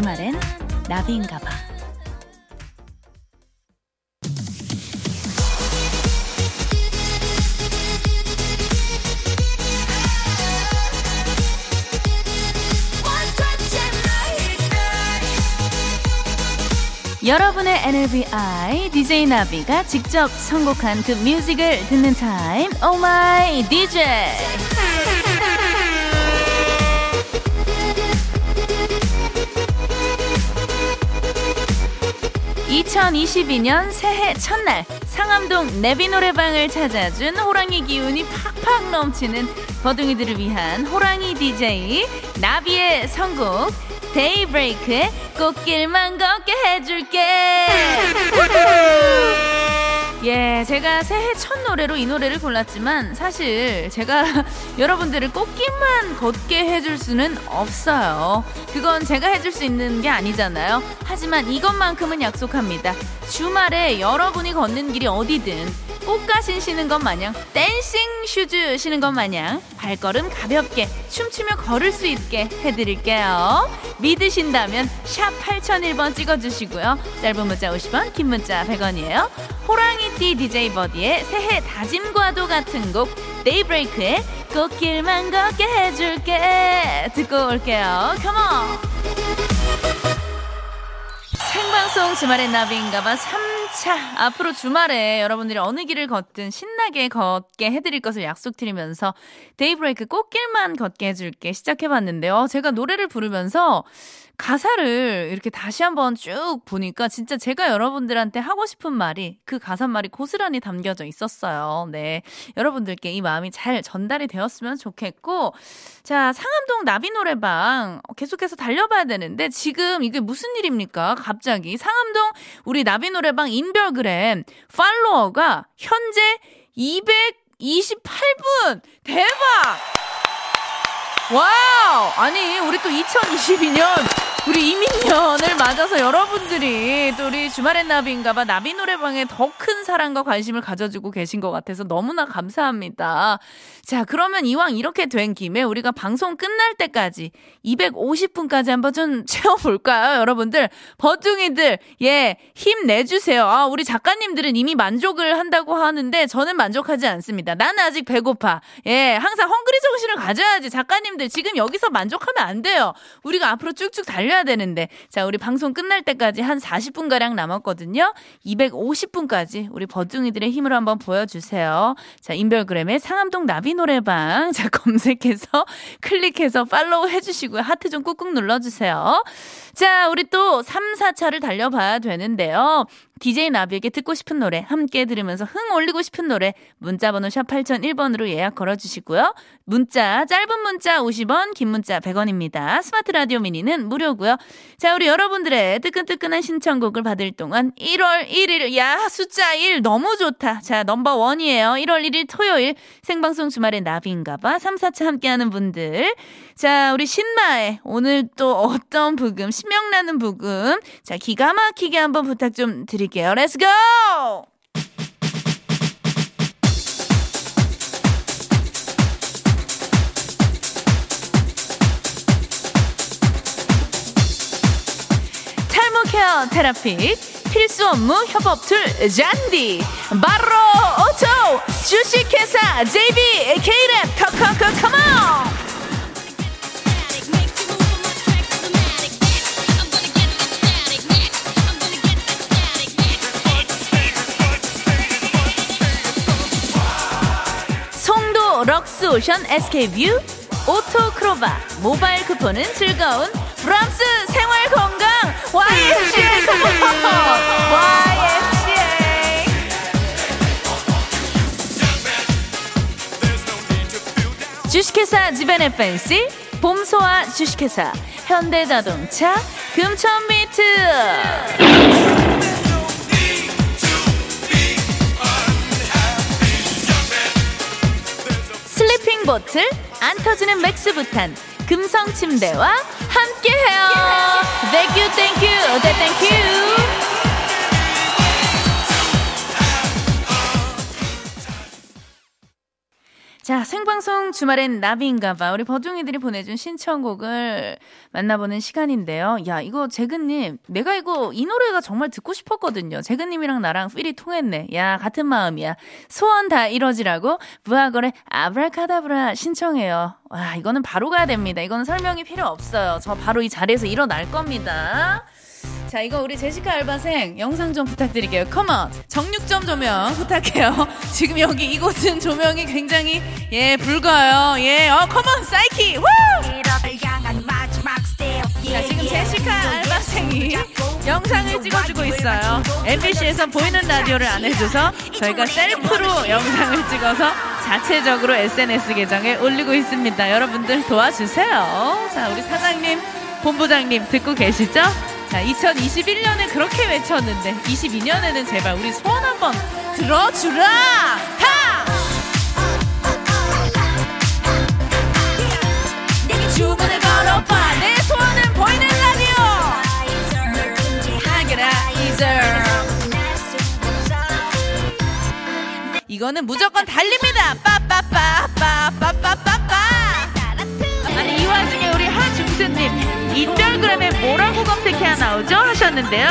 주말엔 나비인가봐. 여러분의 NLBI DJ 나비가 직접 선곡한 그 뮤직을 듣는 타임 Oh my DJ 2022년 새해 첫날 상암동 내비 노래방을 찾아준 호랑이 기운이 팍팍 넘치는 버둥이들을 위한 호랑이 DJ 나비의 선곡 데이브레이크의 꽃길만 걷게 해줄게 예, 제가 새해 첫 노래로 이 노래를 골랐지만 사실 제가 여러분들을 꽃길만 걷게 해줄 수는 없어요. 그건 제가 해줄 수 있는 게 아니잖아요. 하지만 이것만큼은 약속합니다. 주말에 여러분이 걷는 길이 어디든 꽃신 신는 것 마냥 dancing shoes 신은 것 마냥 발걸음 가볍게 춤추며 걸을 수 있게 해드릴게요. 믿으신다면 샵 8001번 찍어주시고요. 짧은 문자 50원, 긴 문자 100원이에요. 호랑이띠 DJ 버디의 새해 다짐과도 같은 곡 데이브레이크의 꽃길만 걷게 해줄게 듣고 올게요. Come on! 생방송 주말의 나비인가봐 3차 앞으로 주말에 여러분들이 어느 길을 걷든 신나게 걷게 해드릴 것을 약속드리면서 데이브레이크 꽃길만 걷게 해줄게 시작해봤는데요 제가 노래를 부르면서 가사를 이렇게 다시 한번 쭉 보니까 진짜 제가 여러분들한테 하고 싶은 말이 그 가사 말이 고스란히 담겨져 있었어요. 네. 여러분들께 이 마음이 잘 전달이 되었으면 좋겠고, 자, 상암동 나비 노래방 계속해서 달려봐야 되는데 지금 이게 무슨 일입니까? 갑자기 상암동 우리 나비 노래방 인별그램 팔로워가 현재 228분! 대박! Wow! 아니, 우리 또 2022년 우리 임인년을 맞아서 여러분들이 또 우리 주말엔 나비인가봐 나비 노래방에 더 큰 사랑과 관심을 가져주고 계신 것 같아서 너무나 감사합니다. 자, 그러면 이왕 이렇게 된 김에 우리가 방송 끝날 때까지 250분까지 한번 좀 채워볼까요, 여러분들? 버둥이들, 예, 힘내주세요. 아, 우리 작가님들은 이미 만족을 한다고 하는데 저는 만족하지 않습니다. 나는 아직 배고파. 예, 항상 헝그리 정신을 가져야지. 작가님들 지금 여기서 만족하면 안 돼요. 우리가 앞으로 쭉쭉 달려야 되는데. 자, 우리 방송 끝날 때까지 한 40분 가량 남았거든요. 250분까지 우리 버둥이들의 힘을 한번 보여주세요. 자, 인별그램에 상암동 나비 노래방. 자, 검색해서 클릭해서 팔로우 해주시고요. 하트 좀 꾹꾹 눌러주세요. 자, 우리 또 3, 4부를 달려봐야 되는데요. DJ 나비에게 듣고 싶은 노래, 함께 들으면서 흥 올리고 싶은 노래, 문자번호 샵 8001번으로 예약 걸어주시고요. 문자, 짧은 문자 50원, 긴 문자 100원입니다. 스마트 라디오 미니는 무료고요. 자, 우리 여러분들의 뜨끈뜨끈한 신청곡을 받을 동안 1월 1일, 야, 숫자 1 너무 좋다. 자, number one이에요. 1월 1일 토요일 생방송 주말엔 나비인가봐. 3, 4부 함께하는 분들. 자, 우리 신마의 오늘 또 어떤 브금, 신명나는 브금. 자, 기가 막히게 한번 부탁 좀 드릴게요. Let's go! 탈모 케어 테라픽 필수 업무 협업 툴 잔디 바로 오토 주식회사 JB K랩 커커커 컴온 오션 SK뷰 오토크로바 모바일 쿠폰은 즐거운 브람스 생활 건강. YMCA YMCA 주식회사 지벤 FNC 봄소와 주식회사 현대자동차 금천미트 보틀 안 터지는 맥스부탄 금성 침대와 함께해요. Thank you, thank you, 네, thank 자, 생방송 주말엔 나비인가봐. 우리 버둥이들이 보내준 신청곡을 만나보는 시간인데요. 야, 이거 재근님, 내가 이거 이 노래가 정말 듣고 싶었거든요. 재근님이랑 나랑 필이 통했네. 야, 같은 마음이야. 소원 다 이뤄지라고 부하걸의 아브라카다브라 신청해요. 와, 이거는 바로 가야 됩니다. 이거는 설명이 필요 없어요. 저 바로 이 자리에서 일어날 겁니다. 자, 이거 우리 제시카 알바생 영상 좀 부탁드릴게요. 컴온! 정육점 조명 부탁해요. 지금 여기 이곳은 조명이 굉장히, 예, 붉어요. 예, 어, 컴온! 사이키! 우! 자, 지금 제시카 알바생이 영상을 찍어주고 있어요. MBC에서 보이는 라디오를 안 해줘서 저희가 셀프로 영상을 찍어서 자체적으로 SNS 계정에 올리고 있습니다. 여러분들 도와주세요. 자, 우리 사장님, 본부장님 듣고 계시죠? 자, 2021년에 그렇게 외쳤는데 22년에는 제발 우리 소원 한번 들어주라! 하! 이거는 무조건 달립니다. 빠빠빠빠빠빠빠빠. 아니 이 와중에 우리 하중수님 인별그램에 뭐라고 검색해야 나오죠? 하셨는데요.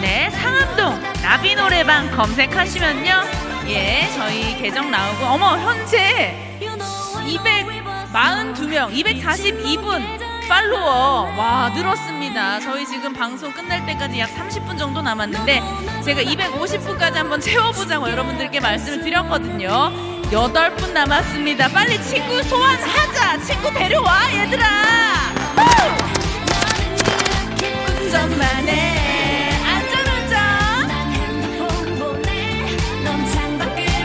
네 상암동 나비 노래방 검색하시면요. 예 저희 계정 나오고 어머 현재 242명 242분 팔로워. 와 늘었습니다. 저희 지금 방송 끝날 때까지 약 30분 정도 남았는데 제가 250분까지 한번 채워보자고 여러분들께 말씀을 드렸거든요. 8분 남았습니다. 빨리 친구 소환하자. 친구 데려와 얘들아 운전만 해. 안전운전.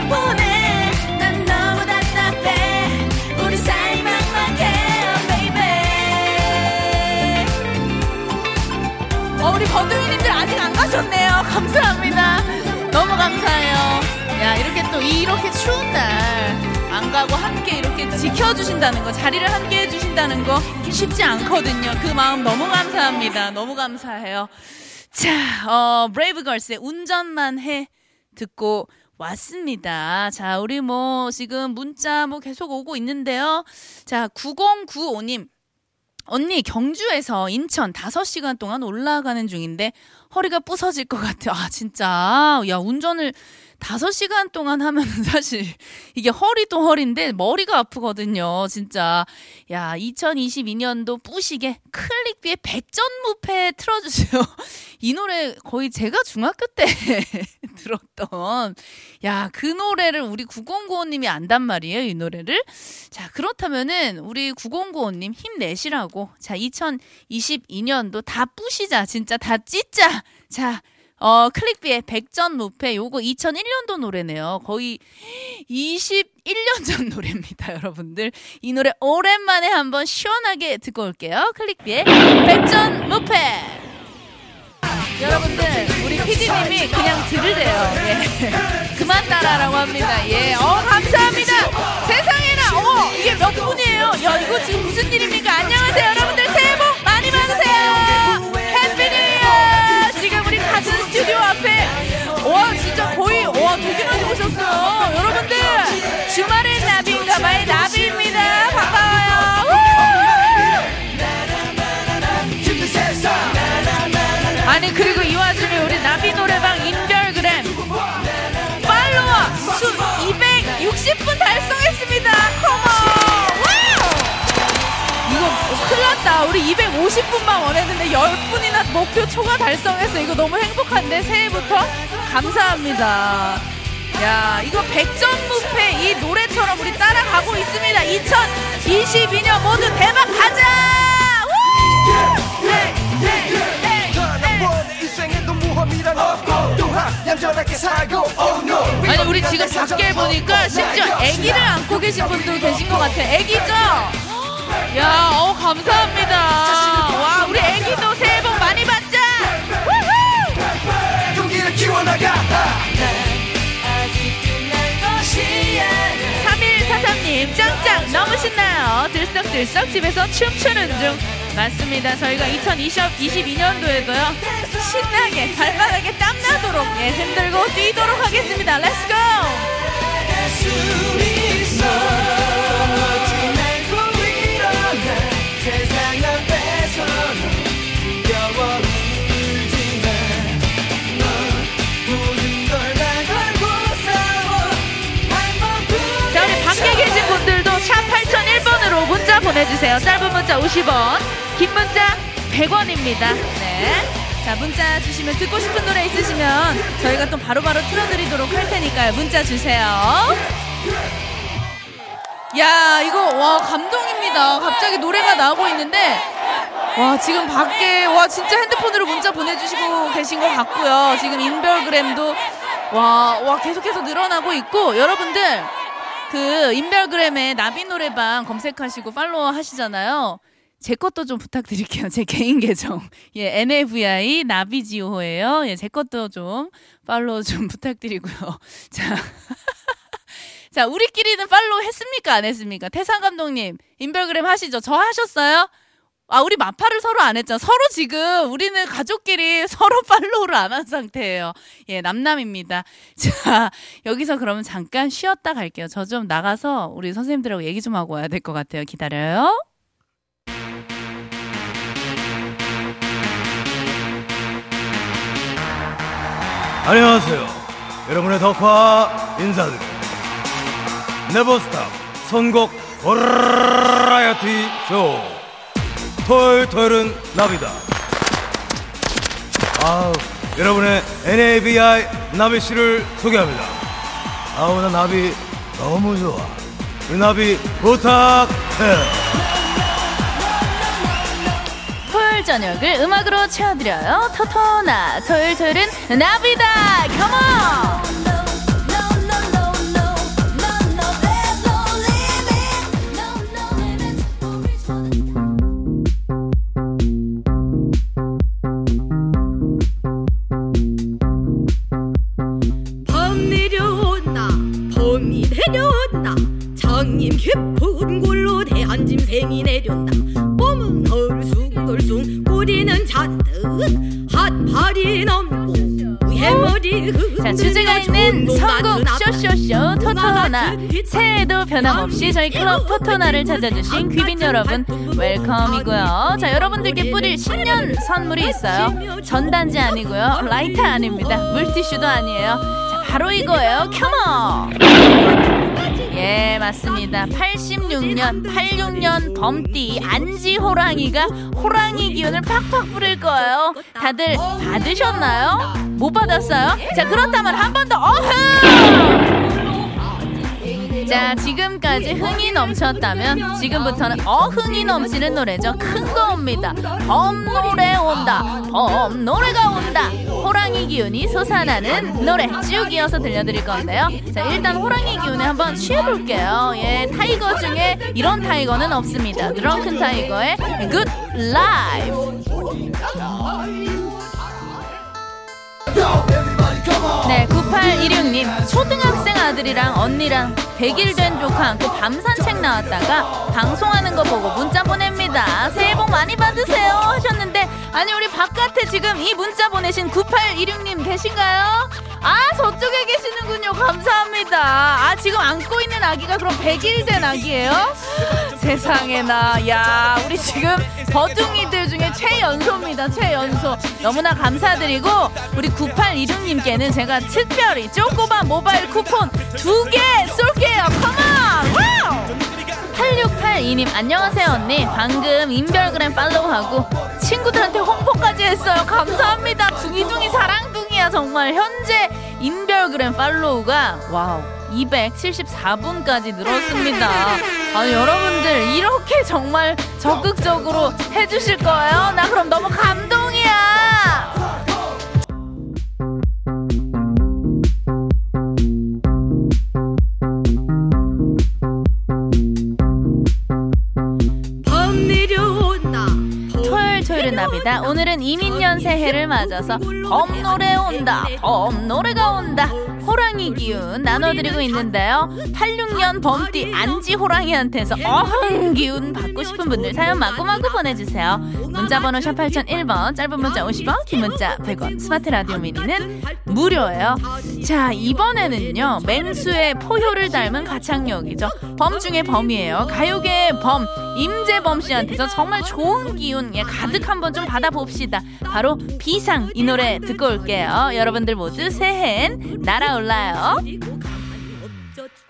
보내. 난 너무 답답해 우리 사이 막막해요 baby. 어 우리 버둥이님들 아직 안 가셨네요. 감사합니다. 너무 감사해요. 야 이렇게 또 이렇게 추운 날 안 가고 함께 이렇게 지켜주신다는 거 자리를 함께 해주신다는 거 쉽지 않거든요 그 마음 너무 감사합니다 너무 감사해요 자 어, 브레이브걸스의 운전만 해 듣고 왔습니다. 자, 우리 뭐 지금 문자 뭐 계속 오고 있는데요. 자, 9095님. 언니 경주에서 인천 5시간 동안 올라가는 중인데 허리가 부서질 것 같아. 아, 진짜. 야, 운전을 5시간 동안 하면 사실 이게 허리도 허리인데 머리가 아프거든요. 진짜. 야, 2022년도 뿌시게 클릭비의 백전무패 틀어주세요. 이 노래 거의 제가 중학교 때 들었던 야, 그 노래를 우리 9095님이 안단 말이에요, 이 노래를. 자, 그렇다면은 우리 9095님 힘내시라고. 자, 2022년도 다 뿌시자. 진짜 다 찢자. 자, 어, 클릭비의 백전 무패 요거 2001년도 노래네요. 거의 21년 전 노래입니다, 여러분들. 이 노래 오랜만에 한번 시원하게 듣고 올게요. 클릭비의 백전 무패. 여러분들, 우리 PD님이 그냥 들으래요. 예. 그만 따라라고 합니다. 예. 어, 감사합니다. 세상에나, 어머, 이게 몇 분이에요? 야, 이거 지금 무슨 일입니까? 안녕하세요, 여러분들. 새해 복 많이 받으세요. 우리 같은 스튜디오 앞에, 와, 진짜 거의, 와, 되게 많이 오셨어요. 여러분들, 주말의 나비인가 봐요. 나비입니다. 반가워요. 우! 아니 그리고 250분만 원했는데 10분이나 목표 초과 달성해서 이거 너무 행복한데 새해부터 감사합니다. 야, 이거 100점 무패 이 노래처럼 우리 따라가고 있습니다. 2022년 모두 대박 가자! 아니 우리 지금 밖에 보니까 심지어 아기를 안고 계신 분도 계신 것 같아. 아기죠? 야, 어 감사합니다. 와, 우리 아기도 새해 복 많이 받자. 우후! 3143님 짱짱 너무 신나요 들썩 들썩 집에서 춤추는 중 맞습니다. 저희가 2022년도에도요 신나게 발랄하게 땀나도록 예, 흔들고 뛰도록 하겠습니다. Let's go! 보내주세요. 짧은 문자 50원, 긴 문자 100원입니다. 네. 자 문자 주시면 듣고 싶은 노래 있으시면 저희가 또 바로바로 틀어드리도록 할 테니까요. 문자 주세요. 야 이거 와 감동입니다. 갑자기 노래가 나오고 있는데 와 지금 밖에 와 진짜 핸드폰으로 문자 보내주시고 계신 것 같고요. 지금 인별그램도 와, 와 계속해서 늘어나고 있고 여러분들 그 인별그램에 나비 노래방 검색하시고 팔로워 하시잖아요. 제 것도 좀 부탁드릴게요. 제 개인 계정. 예, NAVI 나비지오예요. 예, 제 것도 좀 팔로워 좀 부탁드리고요. 자. 자, 우리끼리는 팔로우 했습니까? 안 했습니까? 태상 감독님, 인별그램 하시죠? 저 하셨어요? 아, 우리 마파를 서로 안 했잖아. 서로 지금 우리는 가족끼리 서로 팔로우를 안 한 상태예요. 예, 남남입니다. 자, 여기서 그러면 잠깐 쉬었다 갈게요. 저 좀 나가서 우리 선생님들하고 얘기 좀 하고 와야 될 것 같아요. 기다려요. 안녕하세요. 여러분의 덕화 인사드립니다. 네버스탑 선곡 버라이어티 쇼. 토요일은 나비다. 아우, 여러분의 NABI 나비 씨를 소개합니다. 아우, 나 나비 너무 좋아. 우리 나비 부탁해. 토요일 저녁을 음악으로 채워드려요. 토토나. 토요일 토요일은 나비다. 컴온! 내려온다 몸은 얼숭덜숭 꼬리는 잔뜩 한 발이 넘고 해머리 자, 주제가 있는 선곡 쇼쇼쇼 토토나 새해에도 변함없이 저희 클럽 토토나를 찾아주신 귀빈 여러분 welcome이고요. 자, 여러분들께 뿌릴 신년 선물이 있어요. 전단지 아니고요. 라이터 아닙니다. 물티슈도 아니에요. 자, 바로 이거예요. Come on! 예, 맞습니다. 86년, 86년 범띠 안지 호랑이가 호랑이 기운을 팍팍 뿌릴 거예요. 다들 받으셨나요? 못 받았어요? 자, 그렇다면 한 번 더 어흥! 자, 지금까지 흥이 넘쳤다면 지금부터는 어흥이 넘치는 노래죠. 큰 거 옵니다. 범 노래 온다. 범 노래가 온다. 호랑이 기운이 솟아나는 노래 쭉 이어서 들려드릴 건데요. 자, 일단 호랑이 기운에 한번 취해볼게요. 예, tiger 중에 이런 tiger는 없습니다. 드렁큰 타이거의 Good Life. 네, 9816님. 초등학생 아들이랑 언니랑 100일 된 조카 안고 밤 산책 나왔다가 방송하는 거 보고 문자 보냅니다. 새해 복 많이 받으세요 하셨는데 아니 우리 바깥에 지금 이 문자 보내신 9816님 계신가요? 아 저쪽에 계시는군요. 감사합니다. 아 지금 안고 있는 아기가 그럼 100일 된 아기예요? 세상에나 야 우리 지금 버둥이들 중에 최연소입니다. 최연소. 너무나 감사드리고 우리 9816님께는 제가 특별히 쪼꼬바 모바일 쿠폰 두 개 쏠게요. Come on! Wow! 8682님 안녕하세요 언니. 방금 인별그램 팔로우하고 친구들한테 홍보까지 했어요. 감사합니다. 둥이둥이 사랑둥이야 정말. 현재 인별그램 팔로우가 와우 274분까지 늘었습니다. 아 여러분들 이렇게 정말 적극적으로 해주실 거예요? 나 그럼 너무 감동이야 나비다. 오늘은 이민년 새해를 맞아서 범 노래 온다. 범 노래가 온다. 호랑이 기운 나눠드리고 있는데요. 86년 범띠 안지 호랑이한테서 어흥 기운 받고 싶은 분들 사연 마구마구 보내주세요. 문자번호 샵 8001번, 짧은 문자 50원, 긴 문자 100원, 스마트 라디오 미니는 무료예요. 자, 이번에는요, 맹수의 포효를 닮은 가창력이죠. 범 중에 범이에요. 가요계의 범, 임재범 씨한테서 정말 좋은 기운 예, 가득 한번 좀 받아봅시다. 바로 비상 이 노래 듣고 올게요. 여러분들 모두 새해엔 날아 올라요.